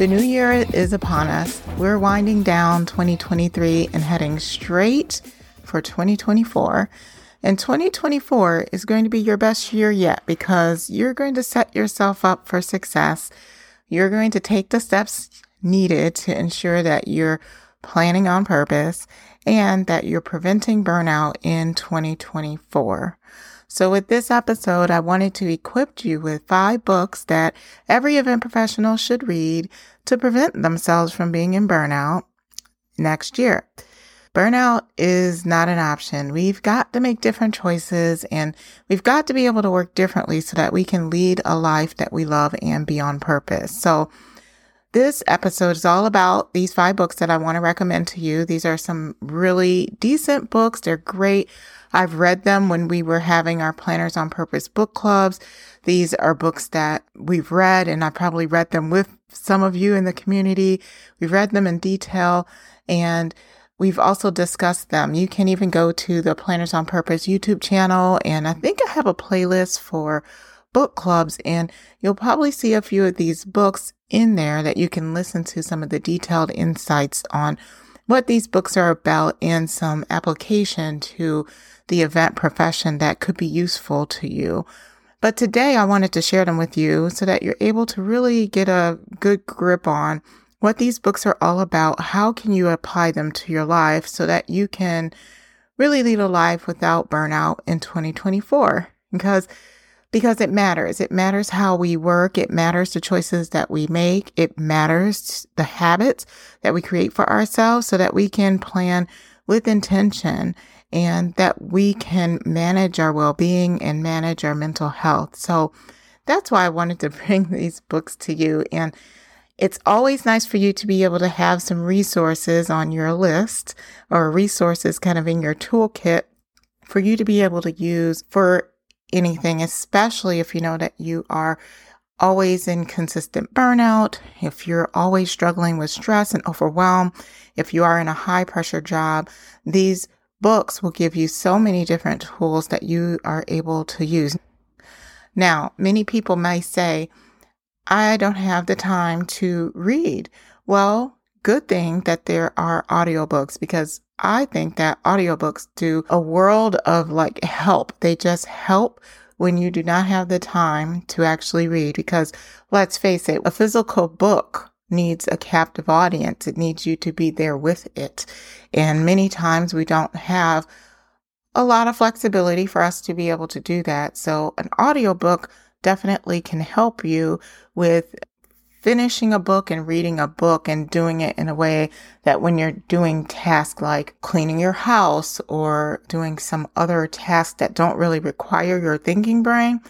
The new year is upon us. We're winding down 2023 and heading straight for 2024. And 2024 is going to be your best year yet because you're going to set yourself up for success. You're going to take the steps needed to ensure that you're planning on purpose and that you're preventing burnout in 2024. So with this episode, I wanted to equip you with five books that every event professional should read to prevent themselves from being in burnout next year. Burnout is not an option. We've got to make different choices and we've got to be able to work differently so that we can lead a life that we love and be on purpose. So this episode is all about these five books that I want to recommend to you. These are some really decent books. They're great. I've read them when we were having our Planners on Purpose book clubs. These are books that we've read, and I probably read them with some of you in the community. We've read them in detail, and we've also discussed them. You can even go to the Planners on Purpose YouTube channel, and I think I have a playlist for book clubs, and you'll probably see a few of these books in there that you can listen to some of the detailed insights on what these books are about and some application to the event profession that could be useful to you. But today I wanted to share them with you so that you're able to really get a good grip on what these books are all about. How can you apply them to your life so that you can really lead a life without burnout in 2024? Because because it matters. It matters how we work. It matters the choices that we make. It matters the habits that we create for ourselves so that we can plan with intention and that we can manage our well being and manage our mental health. So that's why I wanted to bring these books to you. And it's always nice for you to be able to have some resources on your list or resources kind of in your toolkit for you to be able to use for anything, especially if you know that you are always in consistent burnout, if you're always struggling with stress and overwhelm, if you are in a high pressure job, these books will give you so many different tools that you are able to use. Now, many people may say, I don't have the time to read. Well, good thing that there are audiobooks because I think that audiobooks do a world of like help. They just help when you do not have the time to actually read because let's face it, a physical book needs a captive audience. It needs you to be there with it. And many times we don't have a lot of flexibility for us to be able to do that. So an audiobook definitely can help you with finishing a book and reading a book and doing it in a way that when you're doing tasks like cleaning your house or doing some other tasks that don't really require your thinking brain,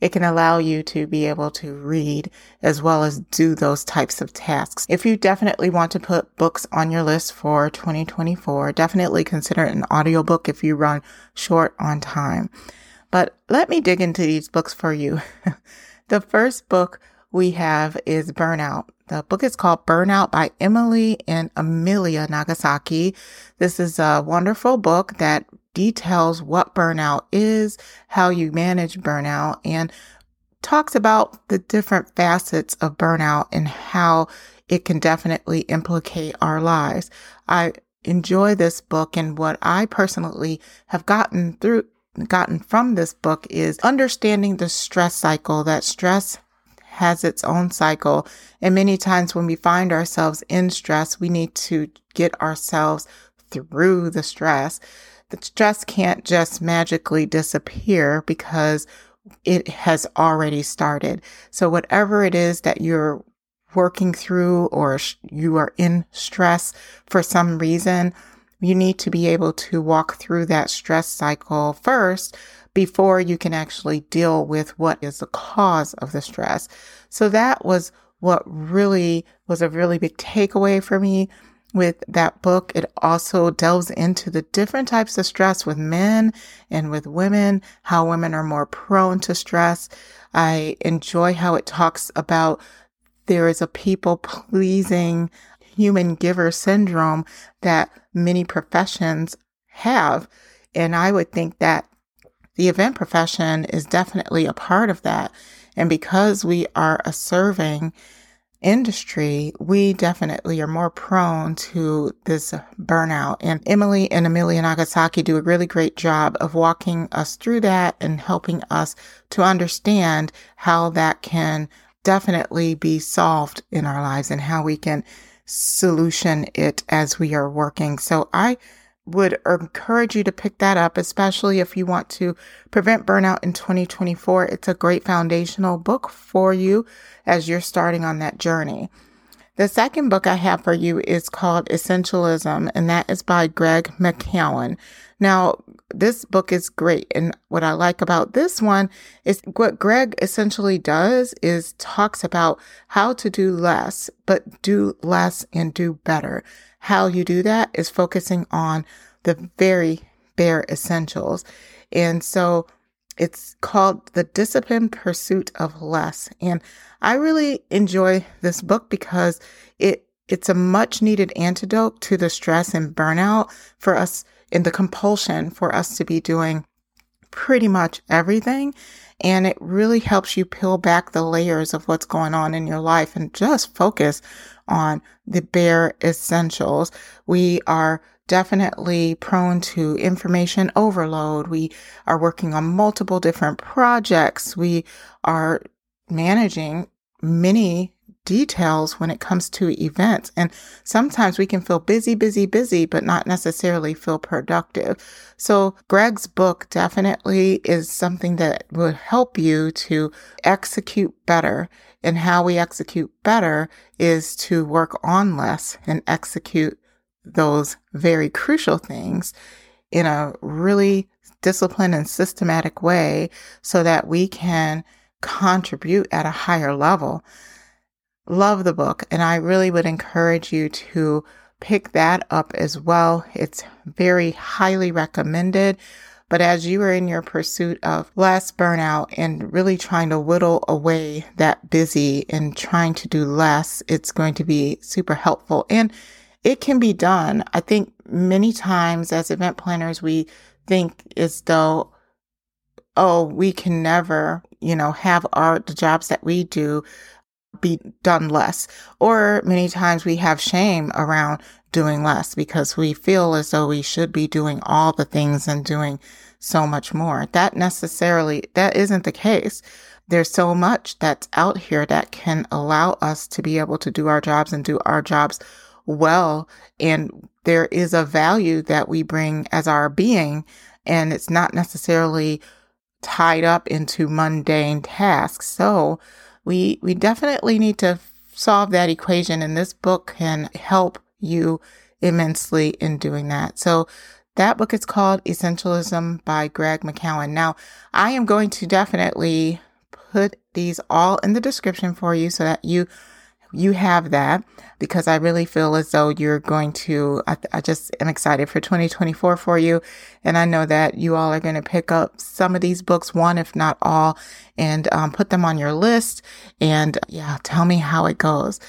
it can allow you to be able to read as well as do those types of tasks. If you definitely want to put books on your list for 2024, definitely consider an audiobook if you run short on time. But let me dig into these books for you. the first book we have is Burnout. The book is called Burnout by Emily and Amelia Nagoski. This is a wonderful book that details what burnout is, how you manage burnout, and talks about the different facets of burnout and how it can definitely implicate our lives. I enjoy this book and what I personally have gotten through gotten from this book is understanding the stress cycle that stress has its own cycle and many times when we find ourselves in stress we need to get ourselves through the stress the stress can't just magically disappear because it has already started. So whatever it is that you're working through or you are in stress for some reason, you need to be able to walk through that stress cycle first before you can actually deal with what is the cause of the stress. So that was what really was a really big takeaway for me with that book. It also delves into the different types of stress with men and with women, how women are more prone to stress. I enjoy how it talks about there is a people pleasing human giver syndrome that many professions have. And I would think that the event profession is definitely a part of that. And because we are a serving industry, we definitely are more prone to this burnout. And Emily and Amelia Nagoski do a really great job of walking us through that and helping us to understand how that can definitely be solved in our lives and how we can solution it as we are working. So I would encourage you to pick that up, especially if you want to prevent burnout in 2024. It's a great foundational book for you as you're starting on that journey. The second book I have for you is called Essentialism, and that is by Greg McKeown. Now, this book is great. And what I like about this one is what Greg essentially does is talks about how to do less, but do less and do better. How you do that is focusing on the very bare essentials. And so it's called The Disciplined Pursuit of Less. And I really enjoy this book because it it's a much needed antidote to the stress and burnout for us in the compulsion for us to be doing pretty much everything. And it really helps you peel back the layers of what's going on in your life and just focus on the bare essentials. We are definitely prone to information overload. We are working on multiple different projects. We are managing many details when it comes to events. And sometimes we can feel busy, busy, busy, but not necessarily feel productive. So Greg's book definitely is something that will help you to execute better. And how we execute better is to work on less and execute those very crucial things in a really disciplined and systematic way so that we can contribute at a higher level. Love the book, and I really would encourage you to pick that up as well. It's very highly recommended. But as you are in your pursuit of less burnout and really trying to whittle away that busy and trying to do less, it's going to be super helpful. And it can be done. I think many times as event planners, we think as though, oh, we can never, you know, have our, the jobs that we do be done less. Or many times we have shame around doing less because we feel as though we should be doing all the things and doing so much more. That necessarily, that isn't the case. There's so much that's out here that can allow us to be able to do our jobs and do our jobs well. And there is a value that we bring as our being, and it's not necessarily tied up into mundane tasks. So, we we definitely need to solve that equation and this book can help you immensely in doing that. So that book is called Essentialism by Greg McKeown. Now, I am going to definitely put these all in the description for you so that you you have that because I really feel as though you're going to, I, I, just am excited for 2024 for you. And I know that you all are going to pick up some of these books, one, if not all, and um, put them on your list. And yeah, tell me how it goes.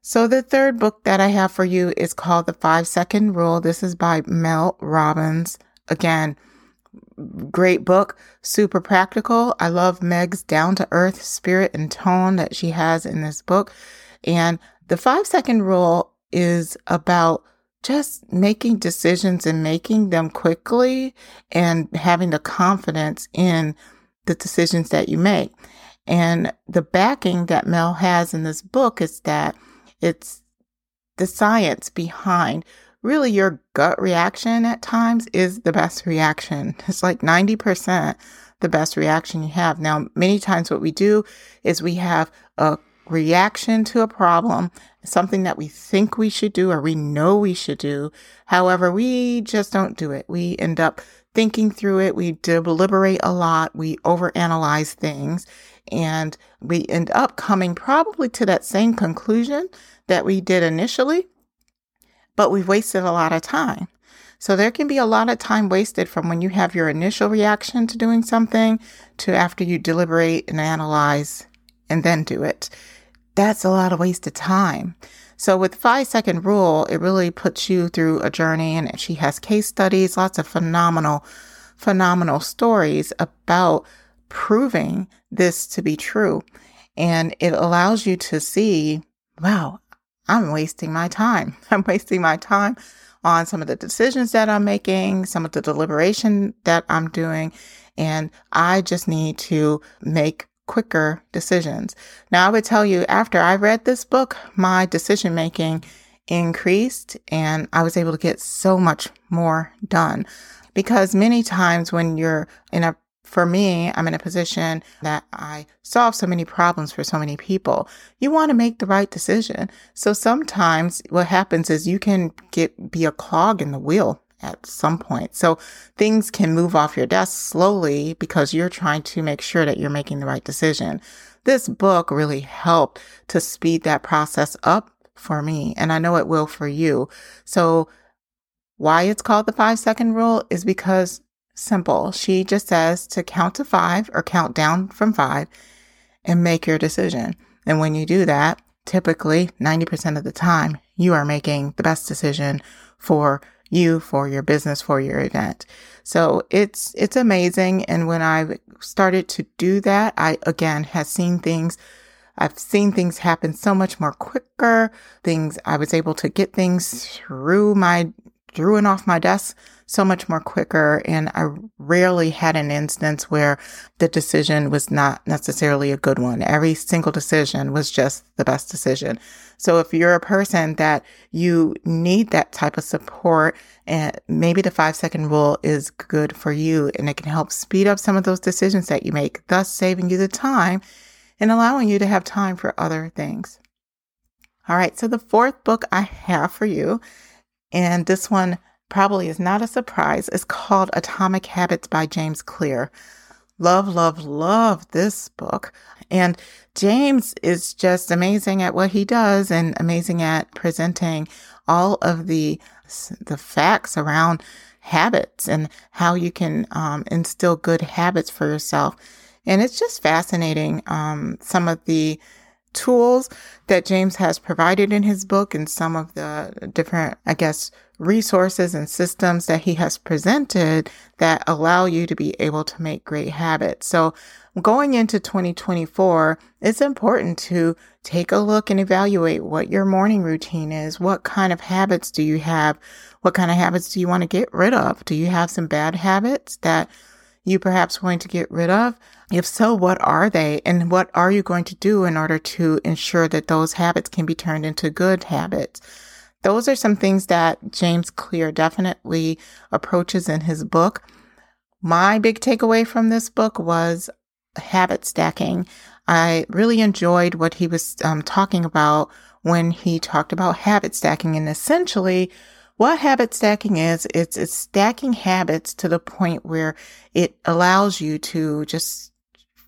So the third book that I have for you is called The Five Second Rule. This is by Mel Robbins. Again, great book, super practical. I love Meg's down to earth spirit and tone that she has in this book. And the five second rule is about just making decisions and making them quickly and having the confidence in the decisions that you make. And the backing that Mel has in this book is that it's the science behind really your gut reaction at times is the best reaction. It's like 90% the best reaction you have. Now, many times what we do is we have a reaction to a problem, something that we think we should do or we know we should do. However, we just don't do it. We end up thinking through it. We deliberate a lot. We overanalyze things and we end up coming probably to that same conclusion that we did initially, but we've wasted a lot of time. So there can be a lot of time wasted from when you have your initial reaction to doing something to after you deliberate and analyze and then do it. That's a lot of wasted time. So with five second rule, it really puts you through a journey and she has case studies, lots of phenomenal, phenomenal stories about proving this to be true. And it allows you to see, wow, I'm wasting my time. I'm wasting my time on some of the decisions that I'm making, some of the deliberation that I'm doing. And I just need to make quicker decisions. Now, I would tell you after I read this book, my decision making increased and I was able to get so much more done. Because many times when you're in a for me, I'm in a position that I solve so many problems for so many people. You want to make the right decision. So sometimes what happens is you can get, be a clog in the wheel at some point. So things can move off your desk slowly because you're trying to make sure that you're making the right decision. This book really helped to speed that process up for me. And I know it will for you. So why it's called the five second rule is because simple. She just says to count to five or count down from five and make your decision. And when you do that, typically 90% of the time, you are making the best decision for you, for your business, for your event. So it's, it's amazing. And when I started to do that, I again have seen things I've seen things happen so much more quicker. Things I was able to get things through my and off my desk so much more quicker. And I rarely had an instance where the decision was not necessarily a good one. Every single decision was just the best decision. So if you're a person that you need that type of support and maybe the five second rule is good for you and it can help speed up some of those decisions that you make, thus saving you the time and allowing you to have time for other things. All right. So the fourth book I have for you, and this one probably is not a surprise, It's called Atomic Habits by James Clear. Love, love, love this book. And James is just amazing at what he does and amazing at presenting all of the the facts around habits and how you can um, instill good habits for yourself. And it's just fascinating. Um, some of the tools that James has provided in his book and some of the different, I guess, resources and systems that he has presented that allow you to be able to make great habits. So going into 2024, it's important to take a look and evaluate what your morning routine is. What kind of habits do you have? What kind of habits do you want to get rid of? Do you have some bad habits that you perhaps going to get rid of? If so, what are they? And what are you going to do in order to ensure that those habits can be turned into good habits? Those are some things that James Clear definitely approaches in his book. My big takeaway from this book was habit stacking. I really enjoyed what he was um, talking about when he talked about habit stacking and essentially what habit stacking is, it's, it's stacking habits to the point where it allows you to just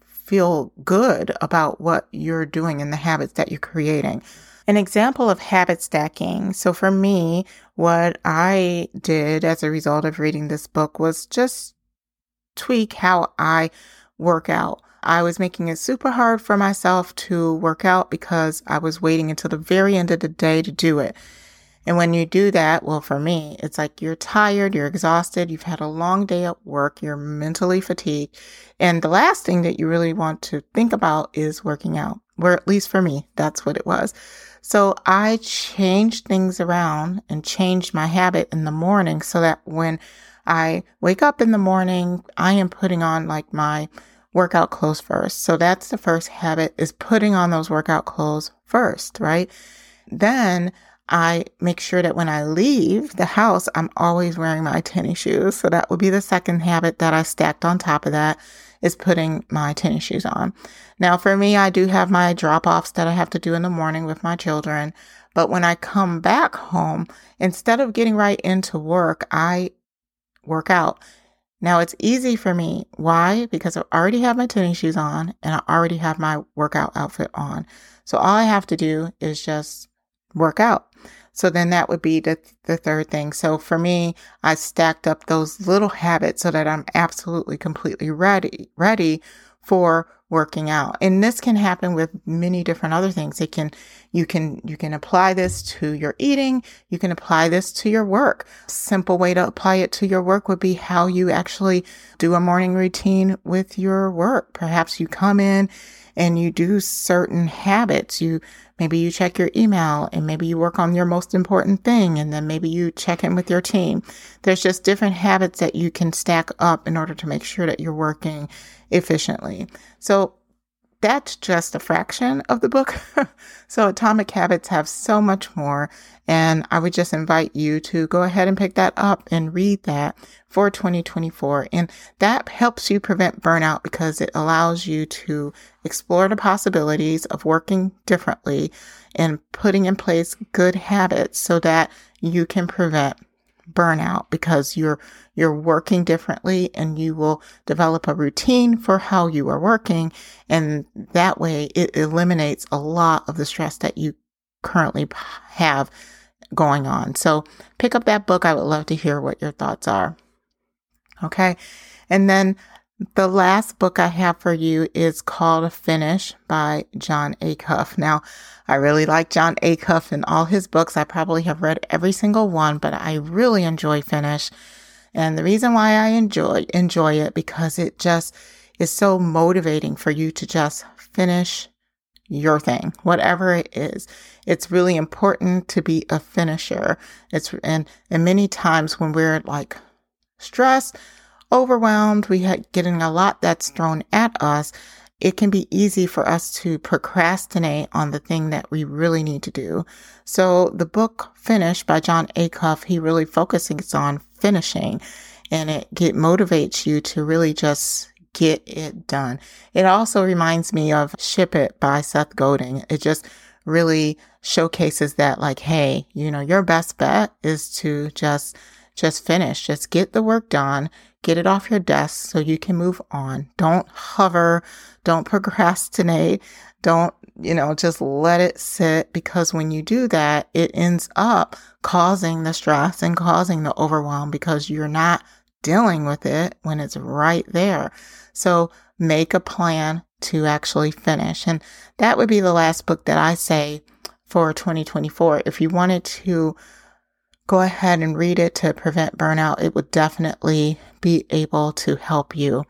feel good about what you're doing and the habits that you're creating. An example of habit stacking. So for me, what I did as a result of reading this book was just tweak how I work out. I was making it super hard for myself to work out because I was waiting until the very end of the day to do it. And when you do that, well, for me, it's like you're tired, you're exhausted, you've had a long day at work, you're mentally fatigued. And the last thing that you really want to think about is working out, or at least for me, that's what it was. So I changed things around and changed my habit in the morning so that when I wake up in the morning, I am putting on like my workout clothes first. So that's the first habit is putting on those workout clothes first, right? Then I make sure that when I leave the house, I'm always wearing my tennis shoes. So that would be the second habit that I stacked on top of that. is putting my tennis shoes on. Now, for me, I do have my drop offs that I have to do in the morning with my children. But when I come back home, instead of getting right into work, I work out. Now it's easy for me. Why? Because I already have my tennis shoes on and I already have my workout outfit on. So all I have to do is just work out. So then that would be the, the third thing. So for me, I stacked up those little habits so that I'm absolutely completely ready, ready for working out. And this can happen with many different other things. It can, you can, you can apply this to your eating. You can apply this to your work. Simple way to apply it to your work would be how you actually do a morning routine with your work. Perhaps you come in and you do certain habits. You, maybe you check your email and maybe you work on your most important thing and then maybe you check in with your team. There's just different habits that you can stack up in order to make sure that you're working efficiently. So that's just a fraction of the book. so Atomic Habits have so much more. And I would just invite you to go ahead and pick that up and read that for 2024. And that helps you prevent burnout because it allows you to explore the possibilities of working differently and putting in place good habits so that you can prevent burnout because you're you're working differently and you will develop a routine for how you are working and that way it eliminates a lot of the stress that you currently have going on. So pick up that book. I would love to hear what your thoughts are. Okay. And then the last book I have for you is called Finish by Jon Acuff. Now, I really like Jon Acuff and all his books. I probably have read every single one, but I really enjoy Finish. And the reason why I enjoy enjoy it because it just is so motivating for you to just finish your thing, whatever it is. It's really important to be a finisher. It's and and many times when we're like stressed overwhelmed, we had getting a lot that's thrown at us, it can be easy for us to procrastinate on the thing that we really need to do. So the book Finish by Jon Acuff, he really focuses on finishing and it get motivates you to really just get it done. It also reminds me of Ship It by Seth Godin. It just really showcases that like, hey, you know, your best bet is to just just finish, just get the work done Get it off your desk so you can move on. Don't hover. Don't procrastinate. Don't, you know, just let it sit because when you do that, it ends up causing the stress and causing the overwhelm because you're not dealing with it when it's right there. So make a plan to actually finish. And that would be the last book that I say for 2024. If you wanted to go ahead and read it to prevent burnout, it would definitely be able to help you.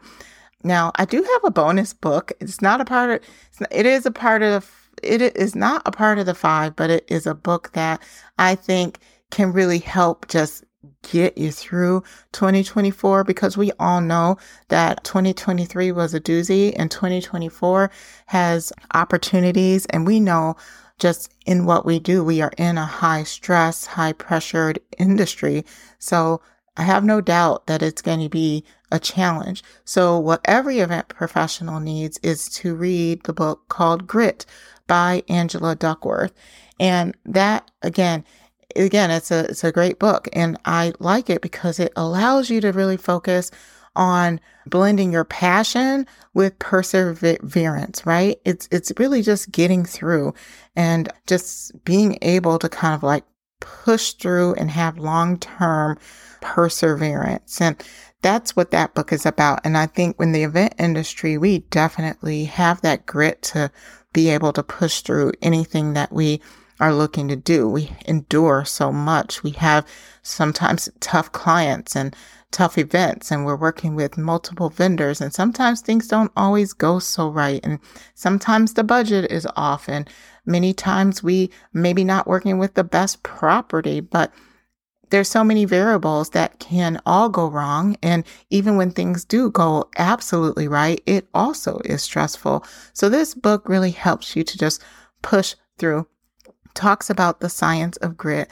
Now, I do have a bonus book. It's not a part of, it is a part of, it is not a part of the five, but it is a book that I think can really help just get you through 2024 because we all know that 2023 was a doozy and 2024 has opportunities and we know just in what we do, we are in a high stress, high pressured industry. So I have no doubt that it's going to be a challenge. So what every event professional needs is to read the book called Grit by Angela Duckworth. And that again, again, it's a, it's a great book and I like it because it allows you to really focus on blending your passion with perseverance, right? It's, it's really just getting through and just being able to kind of like push through and have long term perseverance. And that's what that book is about. And I think when the event industry, we definitely have that grit to be able to push through anything that we are looking to do. We endure so much. We have sometimes tough clients and tough events and we're working with multiple vendors and sometimes things don't always go so right and sometimes the budget is off and many times we maybe not working with the best property but there's so many variables that can all go wrong. And even when things do go absolutely right, it also is stressful. So this book really helps you to just push through, talks about the science of grit,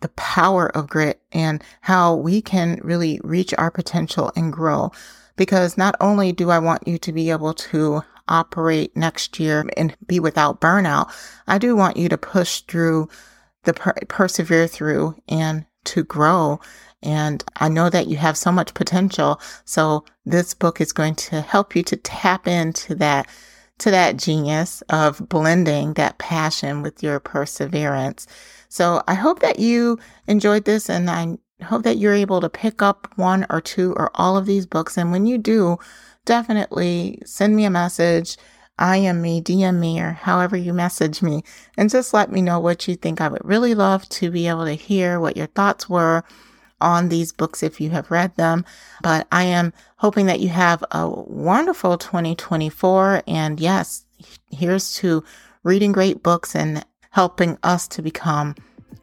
the power of grit and how we can really reach our potential and grow because not only do I want you to be able to operate next year and be without burnout, I do want you to push through the per- persevere through and to grow. And I know that you have so much potential. So this book is going to help you to tap into that to that genius of blending that passion with your perseverance. So I hope that you enjoyed this and I hope that you're able to pick up one or two or all of these books. And when you do, definitely send me a message. I am me, DM me, or however you message me, and just let me know what you think. I would really love to be able to hear what your thoughts were on these books if you have read them. But I am hoping that you have a wonderful 2024. And yes, here's to reading great books and helping us to become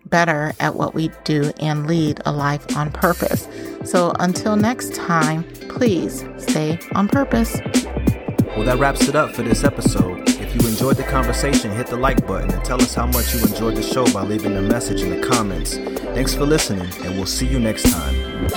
better at what we do and lead a life on purpose. So until next time, please stay on purpose. Well, that wraps it up for this episode. You enjoyed the conversation, hit the like button and tell us how much you enjoyed the show by leaving a message in the comments. Thanks for listening, and we'll see you next time.